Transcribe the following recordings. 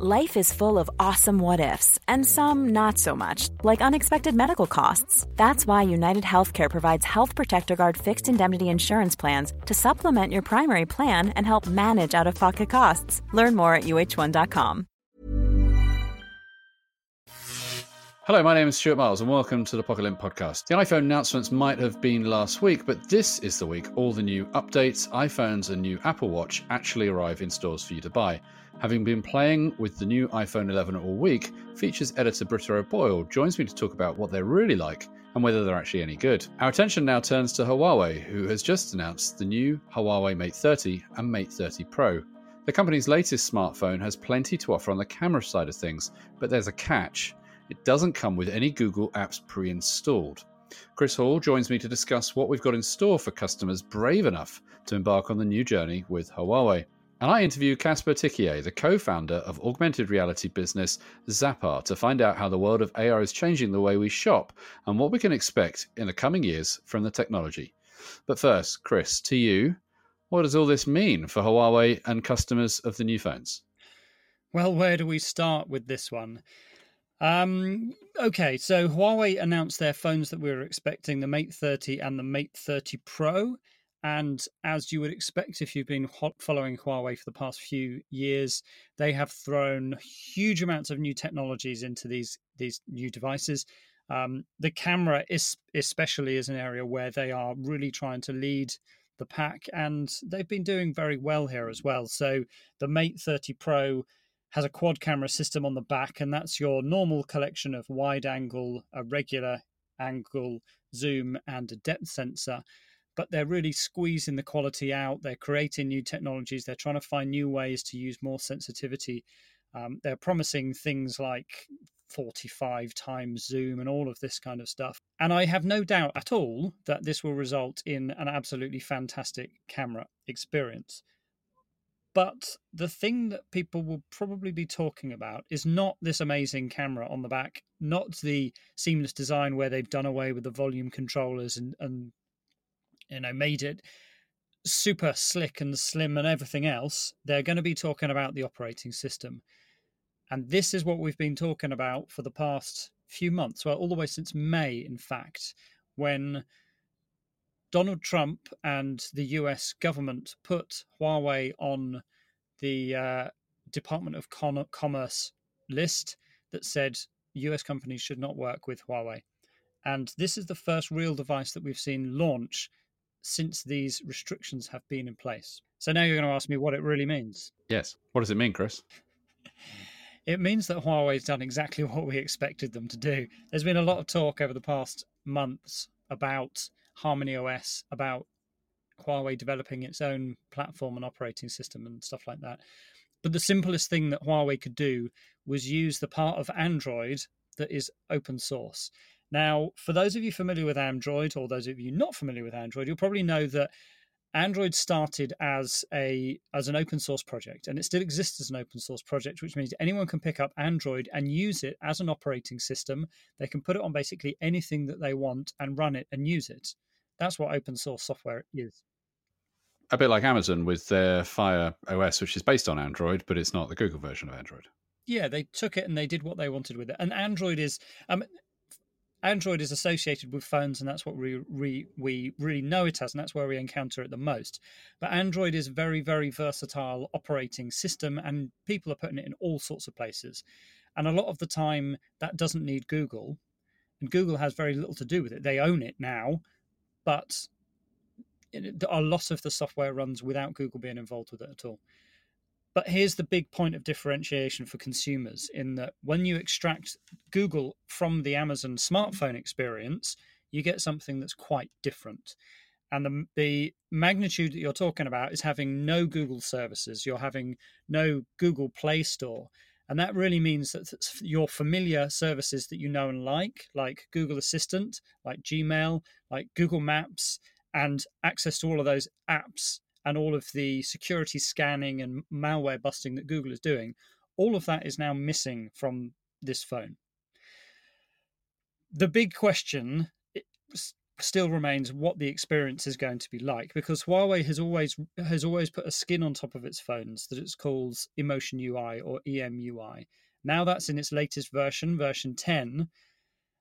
Life is full of awesome what ifs, and some not so much, like unexpected medical costs. That's why United Healthcare provides Health Protector Guard fixed indemnity insurance plans to supplement your primary plan and help manage out of pocket costs. Learn more at uh1.com. Hello, my name is Stuart Miles, and welcome to the Pocket podcast. The iPhone announcements might have been last week, but this is the week all the new updates, iPhones, and new Apple Watch actually arrive in stores for you to buy. Having been playing with the new iPhone 11 all week, features editor Britta O'Boyle joins me to talk about what they're really like and whether they're actually any good. Our attention now turns to Huawei, who has just announced the new Huawei Mate 30 and Mate 30 Pro. The company's latest smartphone has plenty to offer on the camera side of things, but there's a catch. It doesn't come with any Google apps pre installed. Chris Hall joins me to discuss what we've got in store for customers brave enough to embark on the new journey with Huawei. And I interview Caspar Thykier, the co founder of augmented reality business Zappar, to find out how the world of AR is changing the way we shop and what we can expect in the coming years from the technology. But first, Chris, to you, what does all this mean for Huawei and customers of the new phones? Well, where do we start with this one? Um, okay, so Huawei announced their phones that we were expecting the Mate 30 and the Mate 30 Pro. And as you would expect if you've been following Huawei for the past few years, they have thrown huge amounts of new technologies into these these new devices. Um, the camera is especially is an area where they are really trying to lead the pack, and they've been doing very well here as well. So the Mate 30 Pro has a quad camera system on the back, and that's your normal collection of wide angle, a regular angle, zoom, and a depth sensor but they're really squeezing the quality out. They're creating new technologies. They're trying to find new ways to use more sensitivity. Um, they're promising things like 45 times zoom and all of this kind of stuff. And I have no doubt at all that this will result in an absolutely fantastic camera experience. But the thing that people will probably be talking about is not this amazing camera on the back, not the seamless design where they've done away with the volume controllers and, and you know made it super slick and slim and everything else they're going to be talking about the operating system. And this is what we've been talking about for the past few months well all the way since may in fact when donald trump and the us government put huawei on the uh, department of Con- commerce list that said us companies should not work with huawei. And this is the first real device that we've seen launch since these restrictions have been in place. So now you're going to ask me what it really means. Yes. What does it mean, Chris? It means that Huawei's done exactly what we expected them to do. There's been a lot of talk over the past months about Harmony OS, about Huawei developing its own platform and operating system and stuff like that. But the simplest thing that Huawei could do was use the part of Android that is open source. Now, for those of you familiar with Android, or those of you not familiar with Android, you'll probably know that Android started as a as an open source project, and it still exists as an open source project, which means anyone can pick up Android and use it as an operating system. They can put it on basically anything that they want and run it and use it. That's what open source software is. A bit like Amazon with their Fire OS, which is based on Android, but it's not the Google version of Android. Yeah, they took it and they did what they wanted with it. And Android is, um, Android is associated with phones, and that's what we, we we really know it as, and that's where we encounter it the most. But Android is a very very versatile operating system, and people are putting it in all sorts of places. And a lot of the time, that doesn't need Google, and Google has very little to do with it. They own it now, but a lot of the software runs without Google being involved with it at all. But here's the big point of differentiation for consumers in that when you extract Google from the Amazon smartphone experience, you get something that's quite different. And the, the magnitude that you're talking about is having no Google services, you're having no Google Play Store. And that really means that your familiar services that you know and like, like Google Assistant, like Gmail, like Google Maps, and access to all of those apps and all of the security scanning and malware busting that Google is doing, all of that is now missing from this phone. The big question still remains what the experience is going to be like because Huawei has always has always put a skin on top of its phones that it's called Emotion UI or EMUI. Now that's in its latest version, version 10,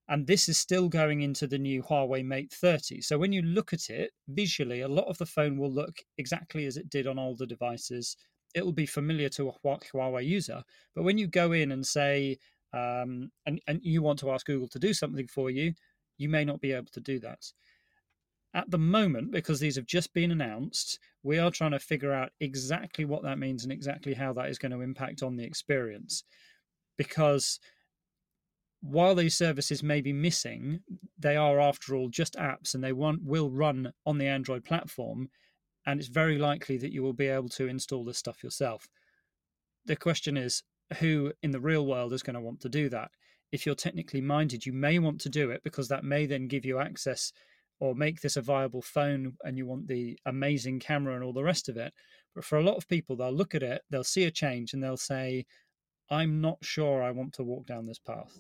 and this is still going into the new Huawei Mate 30. So when you look at it visually, a lot of the phone will look exactly as it did on older devices. It will be familiar to a Huawei user, but when you go in and say um, and, and you want to ask Google to do something for you, you may not be able to do that. At the moment, because these have just been announced, we are trying to figure out exactly what that means and exactly how that is going to impact on the experience. Because while these services may be missing, they are, after all, just apps and they want, will run on the Android platform. And it's very likely that you will be able to install this stuff yourself. The question is who in the real world is going to want to do that? if you're technically minded, you may want to do it because that may then give you access or make this a viable phone and you want the amazing camera and all the rest of it. But for a lot of people, they'll look at it, they'll see a change, and they'll say, I'm not sure I want to walk down this path.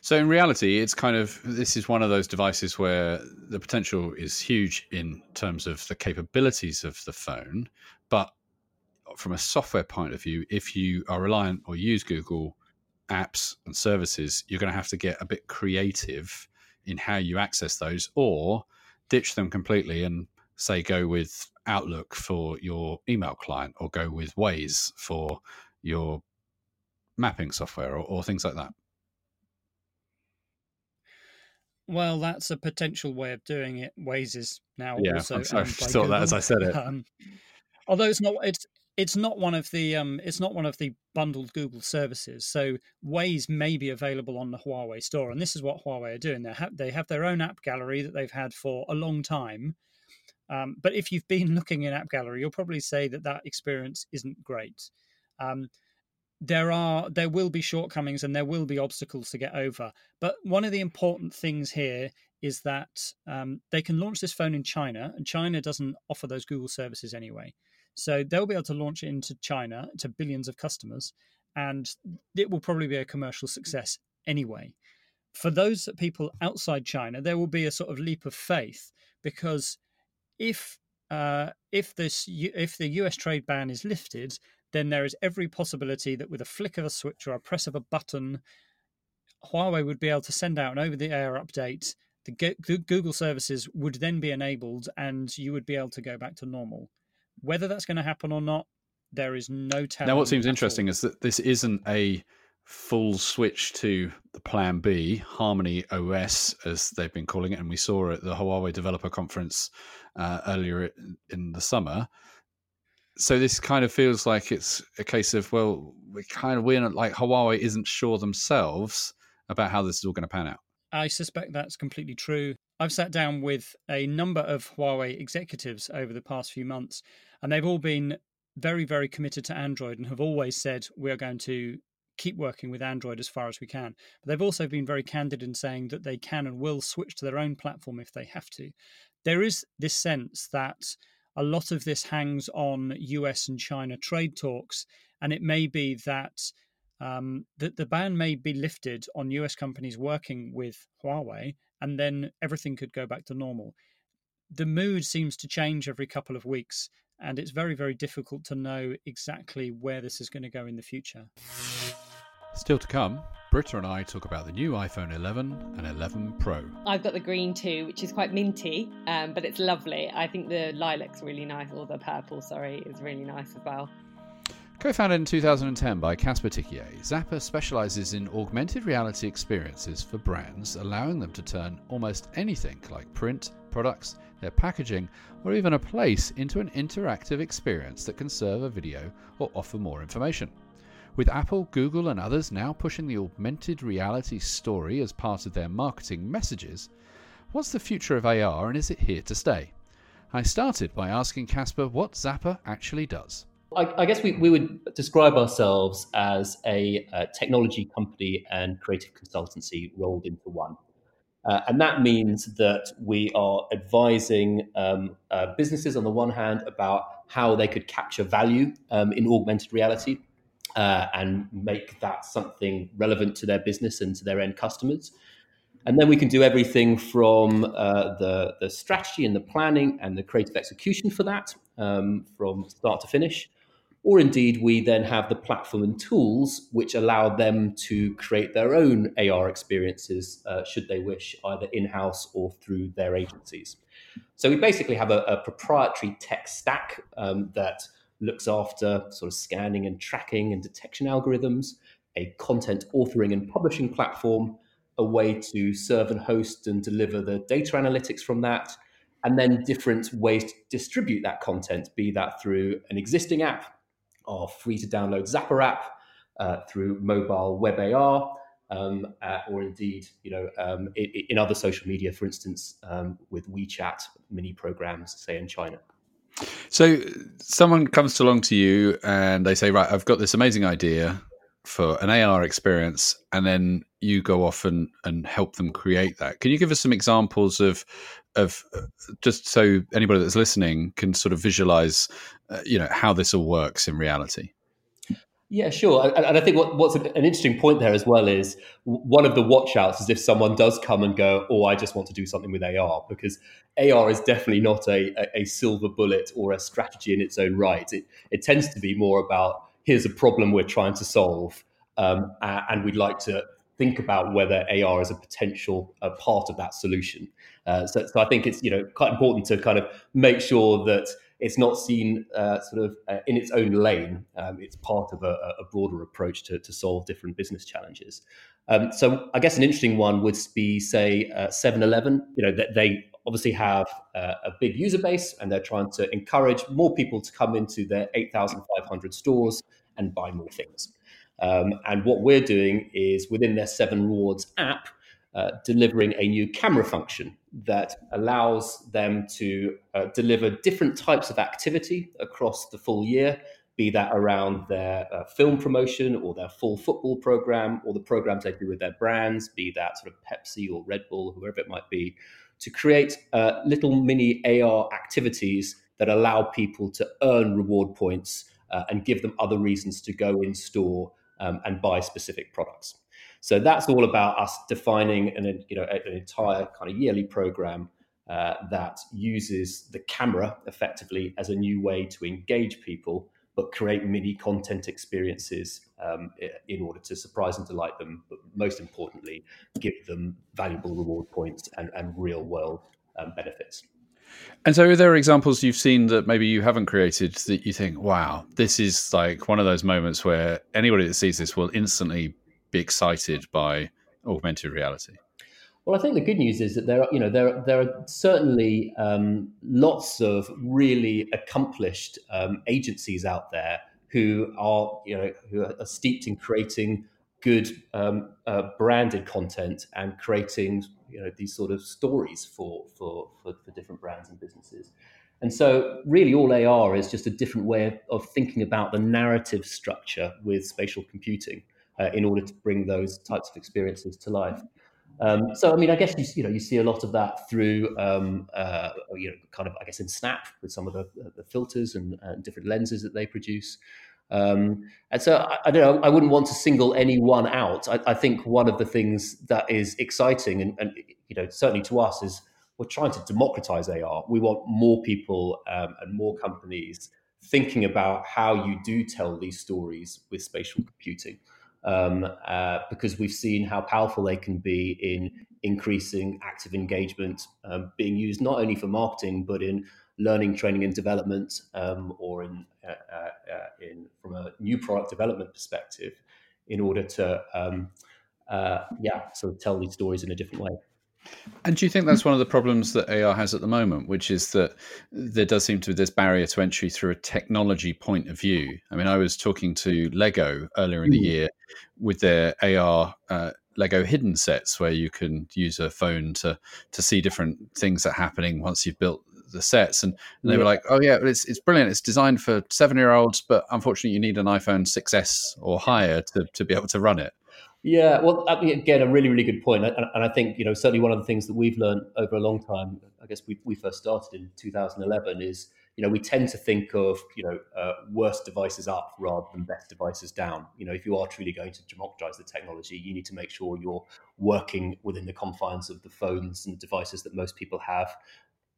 So in reality, it's kind of this is one of those devices where the potential is huge in terms of the capabilities of the phone, but from a software point of view, if you are reliant or use Google apps and services, you're going to have to get a bit creative in how you access those or ditch them completely and say go with Outlook for your email client or go with Waze for your mapping software or, or things like that. Well, that's a potential way of doing it. Waze is now yeah, also. I thought Google. that as I said it. Um, although it's not, it's it's not one of the um, it's not one of the bundled Google services. So Waze may be available on the Huawei store, and this is what Huawei are doing. They have they have their own app gallery that they've had for a long time. Um, but if you've been looking in App Gallery, you'll probably say that that experience isn't great. Um, there are there will be shortcomings and there will be obstacles to get over. But one of the important things here is that um, they can launch this phone in China, and China doesn't offer those Google services anyway. So they'll be able to launch it into China to billions of customers, and it will probably be a commercial success anyway. For those people outside China, there will be a sort of leap of faith because if uh, if this if the U.S. trade ban is lifted, then there is every possibility that with a flick of a switch or a press of a button, Huawei would be able to send out an over-the-air update. The Google services would then be enabled, and you would be able to go back to normal. Whether that's going to happen or not, there is no telling. Now, what seems interesting all. is that this isn't a full switch to the Plan B, Harmony OS, as they've been calling it, and we saw at the Huawei Developer Conference uh, earlier in the summer. So this kind of feels like it's a case of well, we kind of we're not, like Huawei isn't sure themselves about how this is all going to pan out. I suspect that's completely true. I've sat down with a number of Huawei executives over the past few months, and they've all been very, very committed to Android and have always said we're going to keep working with Android as far as we can. But they've also been very candid in saying that they can and will switch to their own platform if they have to. There is this sense that a lot of this hangs on US and China trade talks, and it may be that um, that the ban may be lifted on US companies working with Huawei, and then everything could go back to normal. The mood seems to change every couple of weeks, and it's very, very difficult to know exactly where this is going to go in the future. Still to come, Britta and I talk about the new iPhone 11 and 11 Pro. I've got the green too, which is quite minty, um, but it's lovely. I think the lilac's really nice, or the purple, sorry, is really nice as well. Co founded in 2010 by Caspar Thykier, Zappar specializes in augmented reality experiences for brands, allowing them to turn almost anything like print, products, their packaging, or even a place into an interactive experience that can serve a video or offer more information. With Apple, Google, and others now pushing the augmented reality story as part of their marketing messages, what's the future of AR and is it here to stay? I started by asking Caspar what Zappar actually does. I, I guess we, we would describe ourselves as a, a, technology company and creative consultancy rolled into one. Uh, and that means that we are advising um, uh, businesses on the one hand about how they could capture value um, in augmented reality uh, and make that something relevant to their business and to their end customers. And then we can do everything from uh, the, the strategy and the planning and the creative execution for that um, from start to finish. Or indeed, we then have the platform and tools which allow them to create their own AR experiences, uh, should they wish, either in house or through their agencies. So we basically have a, a proprietary tech stack um, that looks after sort of scanning and tracking and detection algorithms, a content authoring and publishing platform, a way to serve and host and deliver the data analytics from that, and then different ways to distribute that content, be that through an existing app, our free to download Zappar app, uh, through mobile web AR, um, uh, or indeed, you know, um, in, in, other social media, for instance, um, with WeChat mini programs, say in China. So, someone comes along to you and they say, "Right, I've got this amazing idea for an AR experience," and then you go off and, and help them create that. Can you give us some examples of of just so anybody that's listening can sort of visualize, uh, you know, how this all works in reality? Yeah, sure. And, I think what, what's an interesting point there as well is one of the watchouts is if someone does come and go, oh, I just want to do something with AR, because AR is definitely not a, a, silver bullet or a strategy in its own right. It, it tends to be more about here's a problem we're trying to solve, um, and we'd like to think about whether AR is a potential uh, part of that solution. Uh, so, so I think it's you know quite important to kind of make sure that it's not seen uh, sort of uh, in its own lane. Um, it's part of a, a broader approach to, to, solve different business challenges. Um, so I guess an interesting one would be, say, uh, 7-Eleven. You know, that they obviously have uh, a big user base, and they're trying to encourage more people to come into their 8,500 stores and buy more things. Um, and what we're doing is within their Seven Rewards app, uh, delivering a new camera function that allows them to uh, deliver different types of activity across the full year, be that around their uh, film promotion or their full football program or the programs they do with their brands, be that sort of Pepsi or Red Bull, whoever it might be, to create uh, little mini AR activities that allow people to earn reward points uh, and give them other reasons to go in store um, and buy specific products. So that's all about us defining an, you know, an entire kind of yearly program uh, that uses the camera effectively as a new way to engage people, but create mini content experiences um, in order to surprise and delight them, but most importantly, give them valuable reward points and, and real world um, benefits. And so, are there examples you've seen that maybe you haven't created that you think, wow, this is like one of those moments where anybody that sees this will instantly be excited by augmented reality? Well, I think the good news is that there are, you know, there there are certainly um, lots of really accomplished um, agencies out there who are, you know, who are steeped in creating good um, uh, branded content and creating, you know, these sort of stories for, for for for different brands and businesses. And so, really, all AR is just a different way of, of thinking about the narrative structure with spatial computing uh, in order to bring those types of experiences to life. Um, so, I mean, I guess you, you know you see a lot of that through um, uh, you know kind of I guess in Snap with some of the, the filters and, and, different lenses that they produce. Um, and so I, I, don't know. I wouldn't want to single any one out. I, I think one of the things that is exciting and, and, you know certainly to us is we're trying to democratize AR. We want more people um, and more companies thinking about how you do tell these stories with spatial computing um, uh, because we've seen how powerful they can be in increasing active engagement, um, being used not only for marketing but in learning, training, and development, um, or in, uh, uh, uh in from a new product development perspective, in order to um, uh, yeah, sort of tell these stories in a different way. And do you think that's one of the problems that AR has at the moment, which is that there does seem to be this barrier to entry through a technology point of view? I mean, I was talking to Lego earlier in the hmm. year with their AR uh, Lego hidden sets, where you can use a phone to to see different things that are happening once you've built the sets, and, and they yeah. were like, "Oh yeah, it's it's brilliant. It's designed for seven year olds, but unfortunately, you need an iPhone 6s or higher to to be able to run it." Yeah, well, I mean, again, a really, really good point. And, and, I think, you know, certainly one of the things that we've learned over a long time, I guess we, we first started in 2011, is, you know, we tend to think of, you know, uh, worst devices up rather than best devices down. You know, if you are truly going to democratize the technology, you need to make sure you're working within the confines of the phones and devices that most people have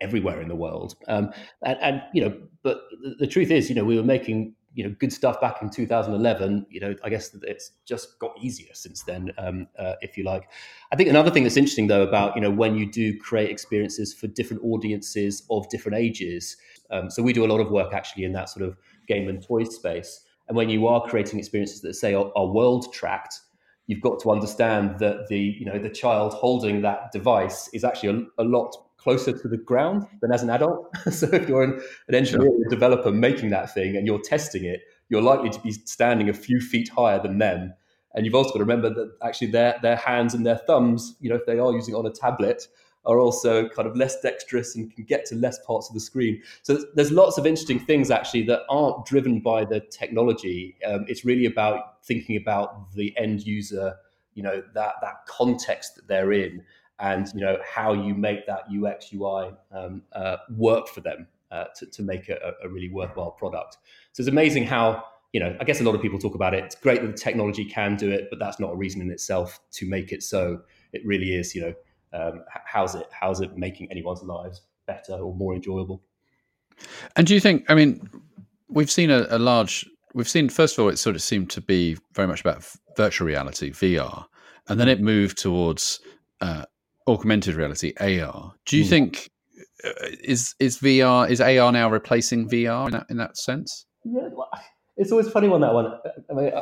everywhere in the world. Um, and, and, you know, but the, the truth is, you know, we were making you know good stuff back in 2011 you know i guess it's just got easier since then um, uh, if you like. I think another thing that's interesting though about you know when you do create experiences for different audiences of different ages um, so we do a lot of work actually in that sort of game and toy space and when you are creating experiences that say are, are world tracked you've got to understand that the you know the child holding that device is actually a, a lot closer to the ground than as an adult. so if you're an, an engineer or a developer making that thing and you're testing it, you're likely to be standing a few feet higher than them. And you've also got to remember that actually their their hands and their thumbs, you know, if they are using it on a tablet, are also kind of less dexterous and can get to less parts of the screen. So there's lots of interesting things actually that aren't driven by the technology. Um, it's really about thinking about the end user, you know, that that context that they're in and you know how you make that UX UI um, uh, work for them uh, to, to make a, a, really worthwhile product. So it's amazing how you know I guess a lot of people talk about it. It's great that the technology can do it, but that's not a reason in itself to make it so. It really is you know um, how's it how's it making anyone's lives better or more enjoyable. And do you think? I mean, we've seen a, a large. We've seen first of all, it sort of seemed to be very much about virtual reality (VR), and then it moved towards uh, augmented reality AR. Do you mm. think uh, is is VR is AR now replacing VR in that in that sense? Yeah, it's always funny on that one. I mean, I,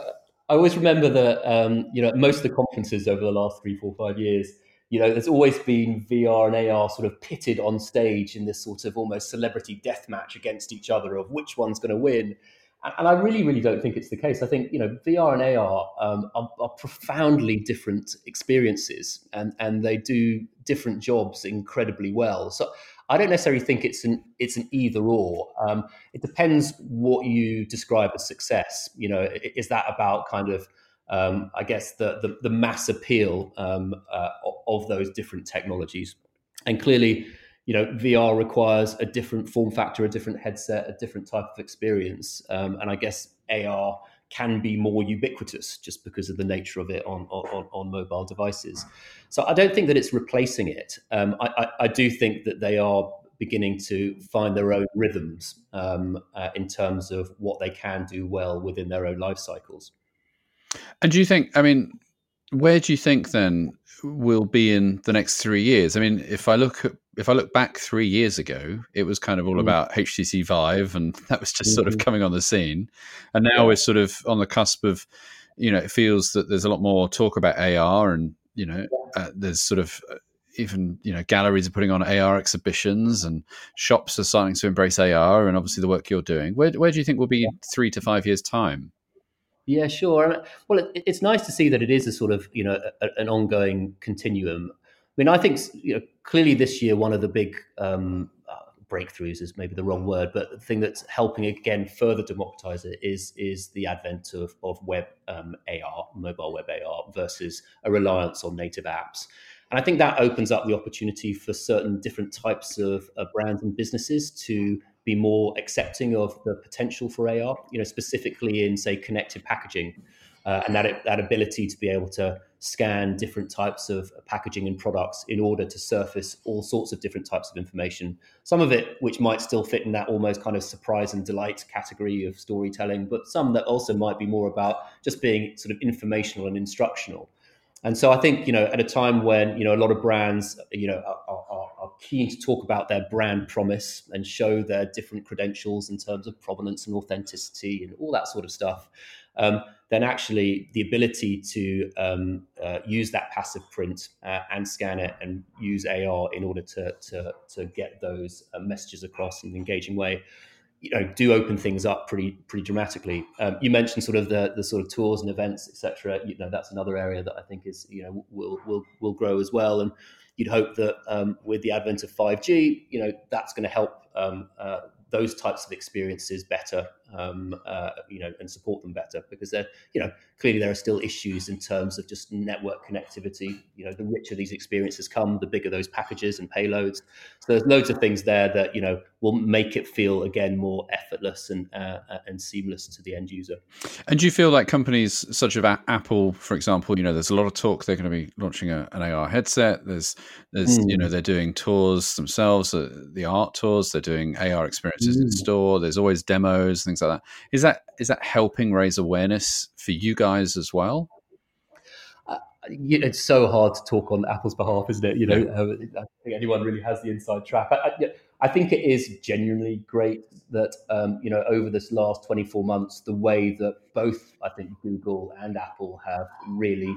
I always remember that um, you know most of the conferences over the last three, four, five years. You know, there's always been VR and AR sort of pitted on stage in this sort of almost celebrity death match against each other of which one's going to win. And I really, really don't think it's the case. I think you know VR and AR um, are, are, profoundly different experiences, and and they do different jobs incredibly well. So I don't necessarily think it's an it's an either or. Um, it depends what you describe as success. You know, is that about kind of um, I guess the the, the mass appeal um, uh, of those different technologies, and clearly you know, VR requires a different form factor, a different headset, a different type of experience. Um, and I guess AR can be more ubiquitous just because of the nature of it on, on, on mobile devices. So I don't think that it's replacing it. Um, I, I, I, do think that they are beginning to find their own rhythms um, uh, in terms of what they can do well within their own life cycles. And do you think, I mean, where do you think then we'll be in the next three years? I mean, if I look at if I look back three years ago, it was kind of all mm. about HTC Vive, and that was just mm-hmm. sort of mm-hmm. coming on the scene. And now yeah. we're sort of on the cusp of, you know, it feels that there's a lot more talk about AR, and you know, uh, there's sort of uh, even you know galleries are putting on AR exhibitions, and shops are starting to embrace AR, and obviously the work you're doing. Where where do you think we'll be three to five years time? Yeah, sure. Well, it, it's nice to see that it is a sort of you know a, an ongoing continuum I mean, I think you know, clearly this year one of the big um, uh, breakthroughs is maybe the wrong word, but the thing that's helping again further democratize it is is the advent of of web um, AR, mobile web AR, versus a reliance on native apps. And I think that opens up the opportunity for certain different types of, of brands and businesses to be more accepting of the potential for AR. You know, specifically in say connected packaging uh, and that that ability to be able to scan different types of packaging and products in order to surface all sorts of different types of information. Some of it which might still fit in that almost kind of surprise and delight category of storytelling, but some that also might be more about just being sort of informational and instructional. And so I think you know at a time when you know a lot of brands you know are, are, are, keen to talk about their brand promise and show their different credentials in terms of provenance and authenticity and all that sort of stuff um, then actually the ability to um, uh, use that passive print uh, and scan it and use AR in order to to, to get those uh, messages across in an engaging way, you know, do open things up pretty pretty dramatically. Um, you mentioned sort of the the sort of tours and events, etc. You know, that's another area that I think is you know will will will grow as well. And you'd hope that um, with the advent of 5G, you know, that's going to help um, uh, those types of experiences better um, uh, you know, and support them better because they're, you know, clearly there are still issues in terms of just network connectivity. You know, the richer these experiences come, the bigger those packages and payloads. So there's loads of things there that you know will make it feel again more effortless and uh, uh and seamless to the end user. And do you feel like companies such as Apple, for example, you know, there's a lot of talk they're going to be launching a, an AR headset. There's, there's, mm. you know, hmm. they're doing tours themselves, uh, the art tours. They're doing AR experiences mm. in store. There's always demos, things like that. Is that is that helping raise awareness for you guys as well? Uh, it's so hard to talk on Apple's behalf, isn't it? You know, yeah. Uh, I think anyone really has the inside track. I, I, I think it is genuinely great that um, you know over this last 24 months, the way that both I think Google and Apple have really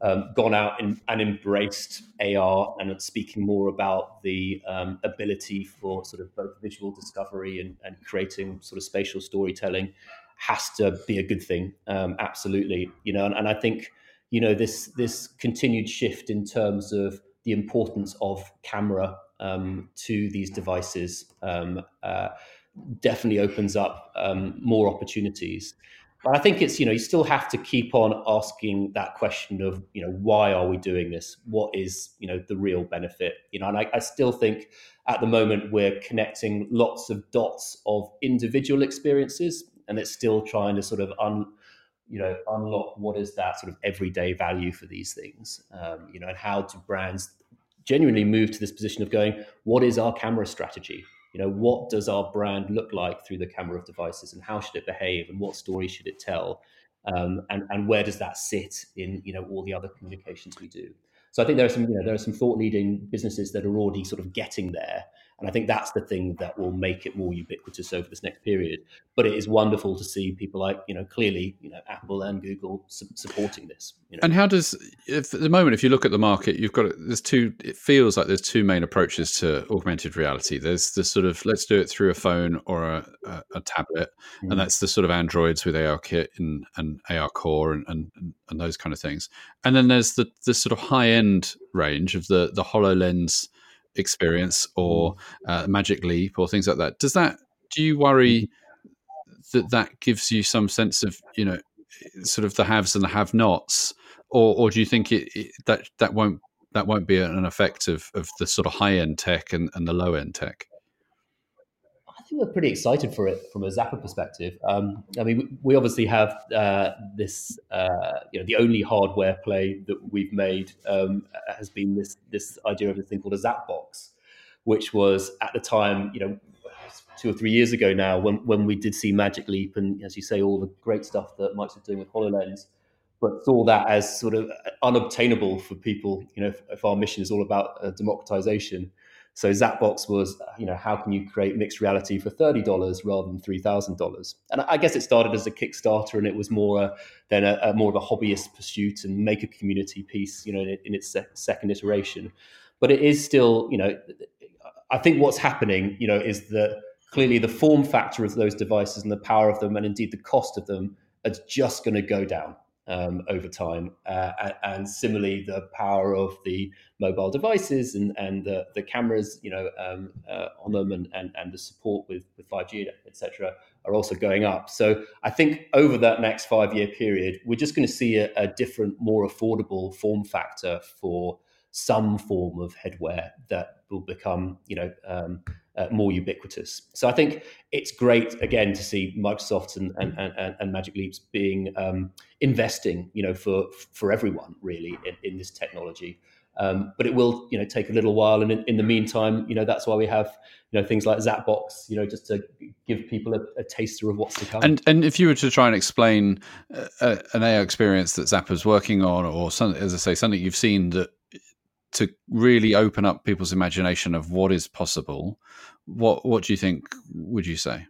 um, gone out and, and, embraced AR and speaking more about the um, ability for sort of both visual discovery and, and, creating sort of spatial storytelling has to be a good thing. Um, absolutely, you know, and, and, I think you know this this continued shift in terms of the importance of camera um, to these devices um, uh, definitely opens up um, more opportunities. But I think it's you know you still have to keep on asking that question of you know why are we doing this? What is you know the real benefit? You know, and I, I still think at the moment we're connecting lots of dots of individual experiences, and it's still trying to sort of un, you know unlock what is that sort of everyday value for these things. Um, you know, and how do brands genuinely move to this position of going, what is our camera strategy? You know, what does our brand look like through the camera of devices, and how should it behave, and what story should it tell, um, and and where does that sit in you know all the other communications we do? So I think there are some you know there are some thought leading businesses that are already sort of getting there, and I think that's the thing that will make it more ubiquitous over this next period. But it is wonderful to see people like, you know, clearly, you know, Apple and Google su- supporting this. You know. And how does, if, at the moment, if you look at the market, you've got, there's two, it feels like there's two main approaches to augmented reality. There's the sort of, let's do it through a phone or a, a, a tablet. Mm. And that's the sort of Androids with ARKit and, and ARCore and, and, and those kind of things. And then there's the, the sort of high end range of the, the HoloLens experience or mm. uh, Magic Leap or things like that. Does that do you worry that that gives you some sense of you know sort of the haves and the have-nots, or or do you think it, it that that won't that won't be an effect of of the sort of high end tech and, and the low end tech? Think we're pretty excited for it from a Zappar perspective. Um, I mean, we, we obviously have uh, this, uh, you know, the only hardware play that we've made um, has been this this idea of this thing called a Zapbox, which was at the time, you know, two or three years ago now, when when we did see Magic Leap and, as you say, all the great stuff that Mike's doing with Hololens but saw that as sort of unobtainable for people. You know, if, if our mission is all about uh, democratization, so Zapbox was, you know, how can you create mixed reality for thirty dollars rather than three thousand dollars? And I guess it started as a Kickstarter, and it was more than a, a, more of a hobbyist pursuit and make a community piece, you know, in, in its se- second iteration. But it is still, you know, I think what's happening, you know, is that clearly the form factor of those devices and the power of them, and indeed the cost of them, is just going to go down um, over time. Uh, and similarly, the power of the mobile devices and, and the, the cameras, you know, um, uh, on them and, and, and the support with, with 5G, etc., are also going up. So I think over that next five year period, we're just going to see a, a different, more affordable form factor for some form of headwear that will become, you know, um, uh, more ubiquitous. So I think it's great again to see Microsoft and and, and, and Magic Leaps being um, investing, you know, for for everyone really in, in this technology. Um, but it will, you know, take a little while, and in, in, the meantime, you know, that's why we have, you know, things like Zapbox, you know, just to give people a, a taster of what's to come. And and if you were to try and explain uh, an AR experience that Zappar's working on, or some, as I say, something you've seen that to really open up people's imagination of what is possible, what what do you think? Would you say?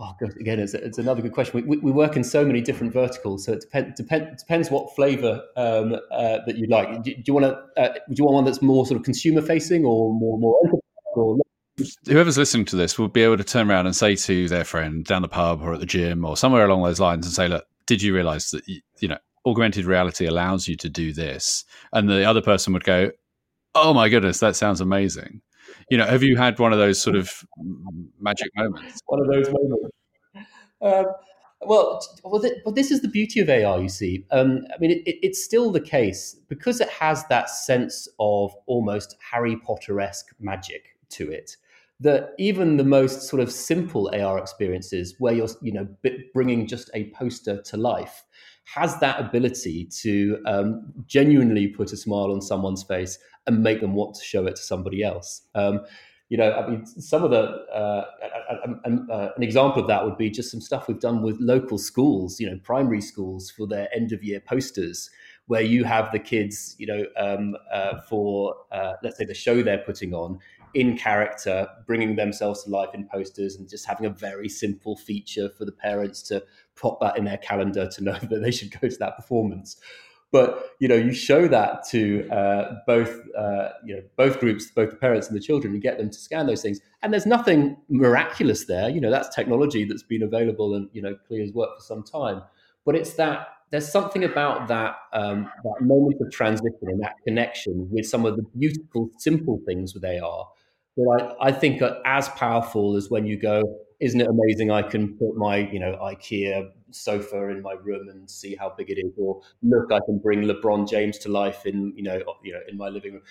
Oh, God, again, it's, it's another good question. We, we, work in so many different verticals, so it depend, depend, depends what flavour um, uh, that you like. Do, do you want to? Uh, do you want one that's more sort of consumer facing, or more more? Or Whoever's listening to this will be able to turn around and say to their friend down the pub or at the gym or somewhere along those lines and say, "Look, did you realise that you, you know augmented reality allows you to do this. And the other person would go, Oh my goodness, that sounds amazing. you know, have you had one of those sort of magic moments? One of those moments. Um, well, well, well, this is the beauty of AR. You see, um, I mean, it, it, it's still the case because it has that sense of almost Harry Potter esque magic to it. That even the most sort of simple AR experiences, where you're, you know, bringing just a poster to life, has that ability to um, genuinely put a smile on someone's face and make them want to show it to somebody else. Um, you know, I mean, some of the uh, uh, an example of that would be just some stuff we've done with local schools, you know, primary schools for their end of year posters, where you have the kids, you know, um, uh, for uh, let's say the show they're putting on in character, bringing themselves to life in posters, and just having a very simple feature for the parents to prop that in their calendar to know that they should go to that performance. But you know you show that to uh, both uh, you know both groups both the parents and the children and get them to scan those things and there's nothing miraculous there. You know that's technology that's been available and you know clear's worked for some time. But it's that there's something about that um, that moment of transition and that connection with some of the beautiful simple things with AR that I, I think are as powerful as when you go isn't it amazing I can put my, you know, IKEA sofa in my room and see how big it is, or look, I can bring LeBron James to life in, you know, you know, in my living room.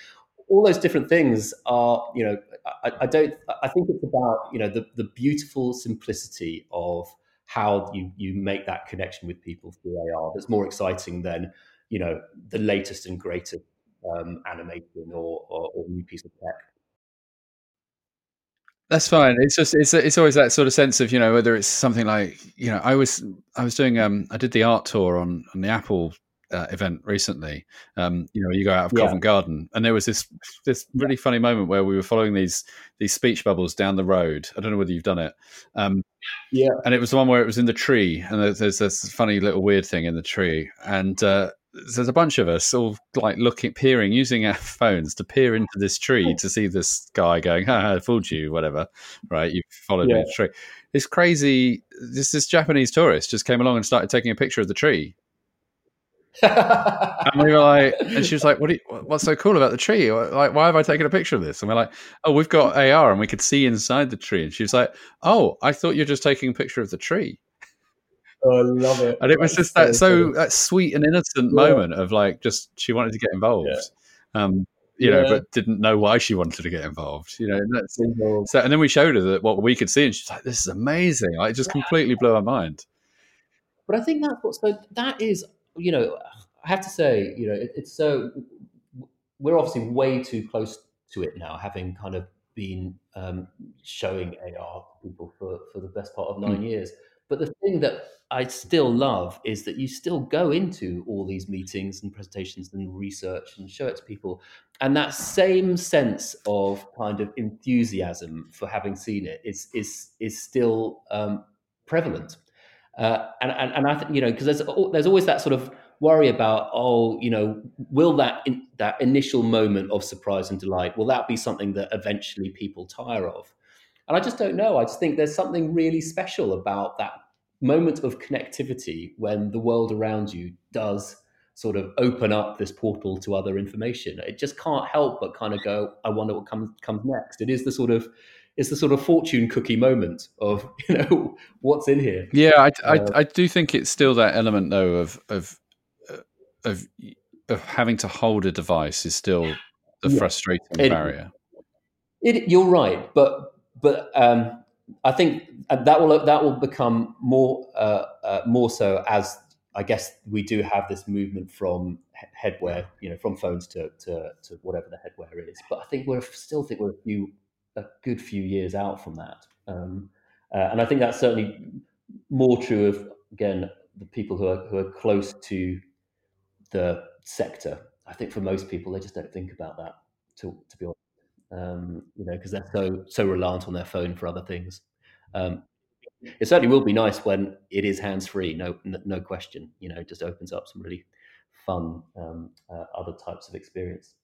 All those different things are, you know, I, I don't. I think it's about, you know, the the beautiful simplicity of how you you make that connection with people through AR. That's more exciting than, you know, the latest and greatest um, animation or, or, or new piece of tech. That's fine. It's just it's it's always that sort of sense of you know whether it's something like you know I was I was doing um I did the art tour on on the Apple uh, event recently. Um, you know, you go out of yeah. Covent Garden, and there was this this really yeah. funny moment where we were following these these speech bubbles down the road. I don't know whether you've done it. Um, yeah, and it was the one where it was in the tree, and there's, there's this funny little weird thing in the tree, and uh, there's a bunch of us all like looking, peering, using our phones to peer into this tree to see this guy going, "Ha, I fooled you," whatever. Right? You followed yeah. me the tree. This crazy. This this Japanese tourist just came along and started taking a picture of the tree. and we were like, and she was like, "What? You, what's so cool about the tree? Like, why have I taken a picture of this?" And we're like, "Oh, we've got AR, and we could see inside the tree." And she was like, "Oh, I thought you're just taking a picture of the tree." Oh, I love it. And it was just that so, that sweet and innocent yeah. moment of like just she wanted to get involved. Yeah. Um, you yeah. know, but didn't know why she wanted to get involved. You know, and so and then we showed her that what we could see, and she's like, "This is amazing!" Like, it just completely blew her mind. But I think that's what. So that is, you know, I have to say, you know, it, it's so we're obviously way too close to it now, having kind of been um, showing AR people for for the best part of nine mm. years. But the thing that I still love is that you still go into all these meetings and presentations and research and show it to people. And that same sense of kind of enthusiasm for having seen it is is is still um, prevalent. Uh, and, and and I think you know because there's there's always that sort of worry about oh you know will that in, that initial moment of surprise and delight will that be something that eventually people tire of and I just don't know. I just think there's something really special about that moment of connectivity when the world around you does sort of open up this portal to other information. It just can't help but kind of go, I wonder what comes comes next. It is the sort of it's the sort of fortune cookie moment of you know what's in here. Yeah, I, I, uh, I do think it's still that element though of of uh, of of having to hold a device is still the yeah, frustrating it, barrier. It, you're right, but but um, I think that will that will become more uh, uh, more so as I guess we do have this movement from headwear, you know, from phones to, to, to whatever the headwear is. But I think we're still think we're a few a good few years out from that, um, uh, and I think that's certainly more true of again the people who are who are close to the sector. I think for most people, they just don't think about that. To to be honest um, you know, because they're so so reliant on their phone for other things. Um, it certainly will be nice when it is hands free. No, no question. You know, just opens up some really fun um, uh, other types of experience.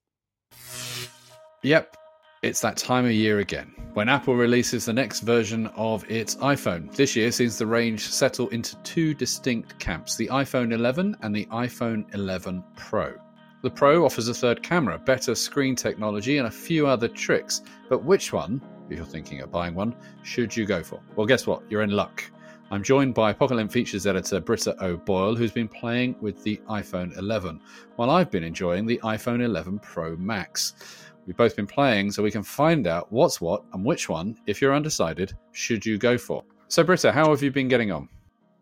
Yep, it's that time of year again when Apple releases the next version of its iPhone. This year sees the range settle into two distinct camps the iPhone 11 and the iPhone 11 Pro. The Pro offers a third camera, better screen technology, and a few other tricks. But which one, if you're thinking of buying one, should you go for? Well, guess what? You're in luck. I'm joined by Pocket features editor Britta O'Boyle, who's been playing with the iPhone 11, while I've been enjoying the iPhone 11 Pro Max. We've both been playing, so we can find out what's what and which one, if you're undecided, should you go for. So, Britta, how have you been getting on?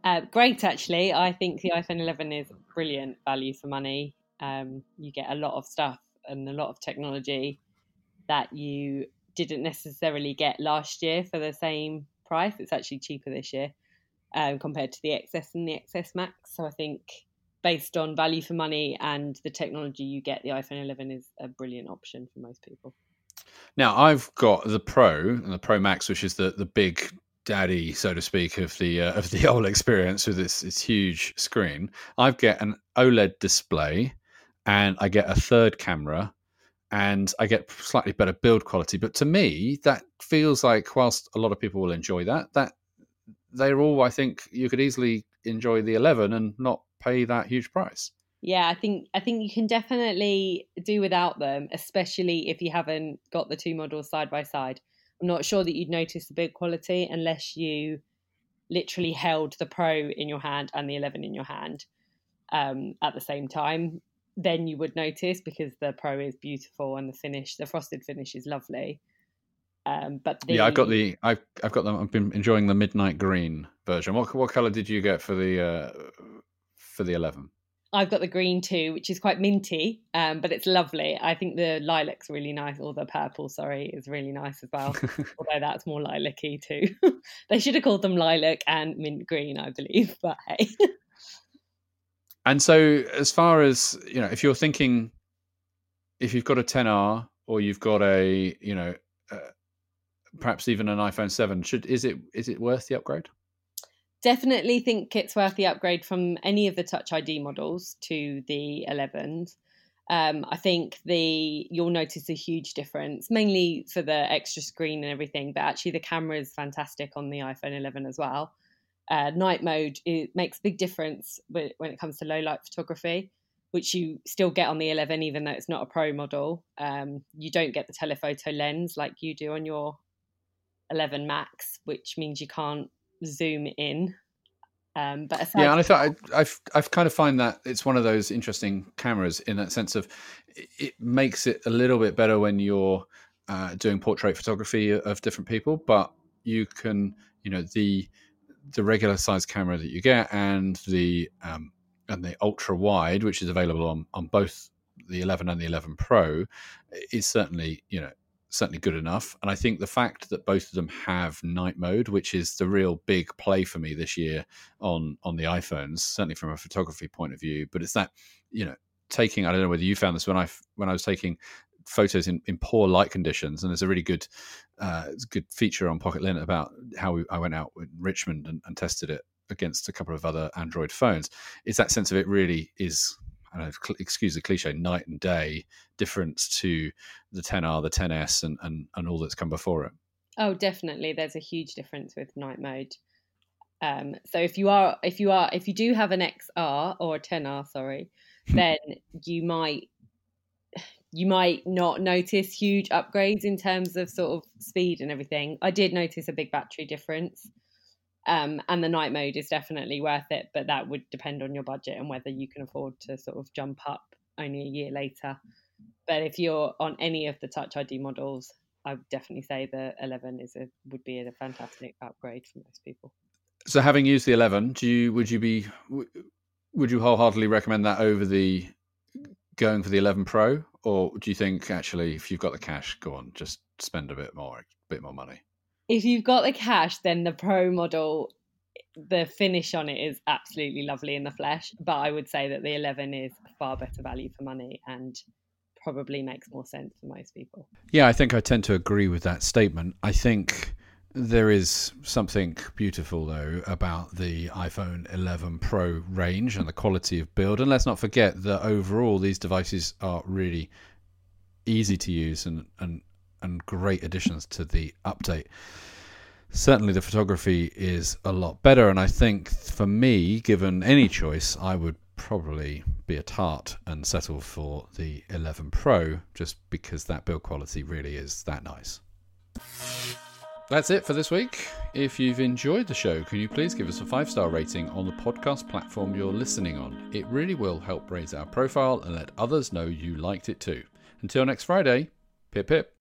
Uh, great, actually. I think the iPhone 11 is brilliant value for money. Um, you get a lot of stuff and a lot of technology that you didn't necessarily get last year for the same price. It's actually cheaper this year um, compared to the XS and the XS Max. So I think based on value for money and the technology you get, the iPhone 11 is a brilliant option for most people. Now I've got the Pro and the Pro Max, which is the the big daddy, so to speak, of the uh, of the whole experience with this, this huge screen. I've got an OLED display and I get a third camera and I get slightly better build quality. But to me, that feels like whilst a lot of people will enjoy that, that they're all I think you could easily enjoy the 11 and not pay that huge price. Yeah, I think I think you can definitely do without them, especially if you haven't got the two models side by side. I'm not sure that you'd notice the build quality unless you literally held the Pro in your hand and the 11 in your hand um, at the same time then you would notice because the pro is beautiful and the finish, the frosted finish is lovely. Um, but the... yeah, I've got the I've I've got them. I've been enjoying the midnight green version. What what color did you get for the uh, for the eleven? I've got the green too, which is quite minty, um, but it's lovely. I think the lilac's really nice, or the purple, sorry, is really nice as well. although that's more lilac-y too. they should have called them lilac and mint green, I believe. But hey. And so, as far as you know, if you're thinking, if you've got a 10R or you've got a, you know, uh, perhaps even an iPhone 7, should is it is it worth the upgrade? Definitely think it's worth the upgrade from any of the Touch ID models to the 11s. Um, I think the you'll notice a huge difference, mainly for the extra screen and everything. But actually, the camera is fantastic on the iPhone 11 as well uh, night mode it makes a big difference when it comes to low light photography which you still get on the 11 even though it's not a pro model. Um, you don't get the telephoto lens like you do on your 11 max which means you can't zoom in. Um, but yeah, and I thought I, have I've kind of find that it's one of those interesting cameras in that sense of it makes it a little bit better when you're uh, doing portrait photography of different people, but you can you know the the regular size camera that you get and the um, and the ultra wide, which is available on on both the 11 and the 11 Pro, is certainly you know certainly good enough. And I think the fact that both of them have night mode, which is the real big play for me this year on on the iPhones, certainly from a photography point of view. But it's that you know taking I don't know whether you found this when I when I was taking photos in, in poor light conditions. And there's a really good uh, good feature on Pocket Lint about how we, I went out in Richmond and, and, tested it against a couple of other Android phones. It's that sense of it really is. I don't know, excuse the cliche, night and day difference to the 10R, the 10S, and, and, and all that's come before it. Oh, definitely. There's a huge difference with night mode. Um, so if you are, if you are, if you do have an XR or a 10R, sorry, then you might you might not notice huge upgrades in terms of sort of speed and everything. I did notice a big battery difference. Um, and the night mode is definitely worth it, but that would depend on your budget and whether you can afford to sort of jump up only a year later. But if you're on any of the Touch ID models, I would definitely say the 11 is a would be a fantastic upgrade for most people. So, having used the 11, do you would you be would you wholeheartedly recommend that over the going for the 11 Pro, or do you think actually if you've got the cash, go on, just spend a bit more, a bit more money? If you've got the cash, then the Pro model, the finish on it is absolutely lovely in the flesh. But I would say that the 11 is far better value for money and probably makes more sense for most people. Yeah, I think I tend to agree with that statement. I think there is something beautiful, though, about the iPhone 11 Pro range and the quality of build. And let's not forget that overall, these devices are really easy to use and, and, and great additions to the update. Certainly, the photography is a lot better. And I think for me, given any choice, I would probably be a tart and settle for the 11 Pro just because that build quality really is that nice. That's it for this week. If you've enjoyed the show, can you please give us a five star rating on the podcast platform you're listening on? It really will help raise our profile and let others know you liked it too. Until next Friday, pip pip.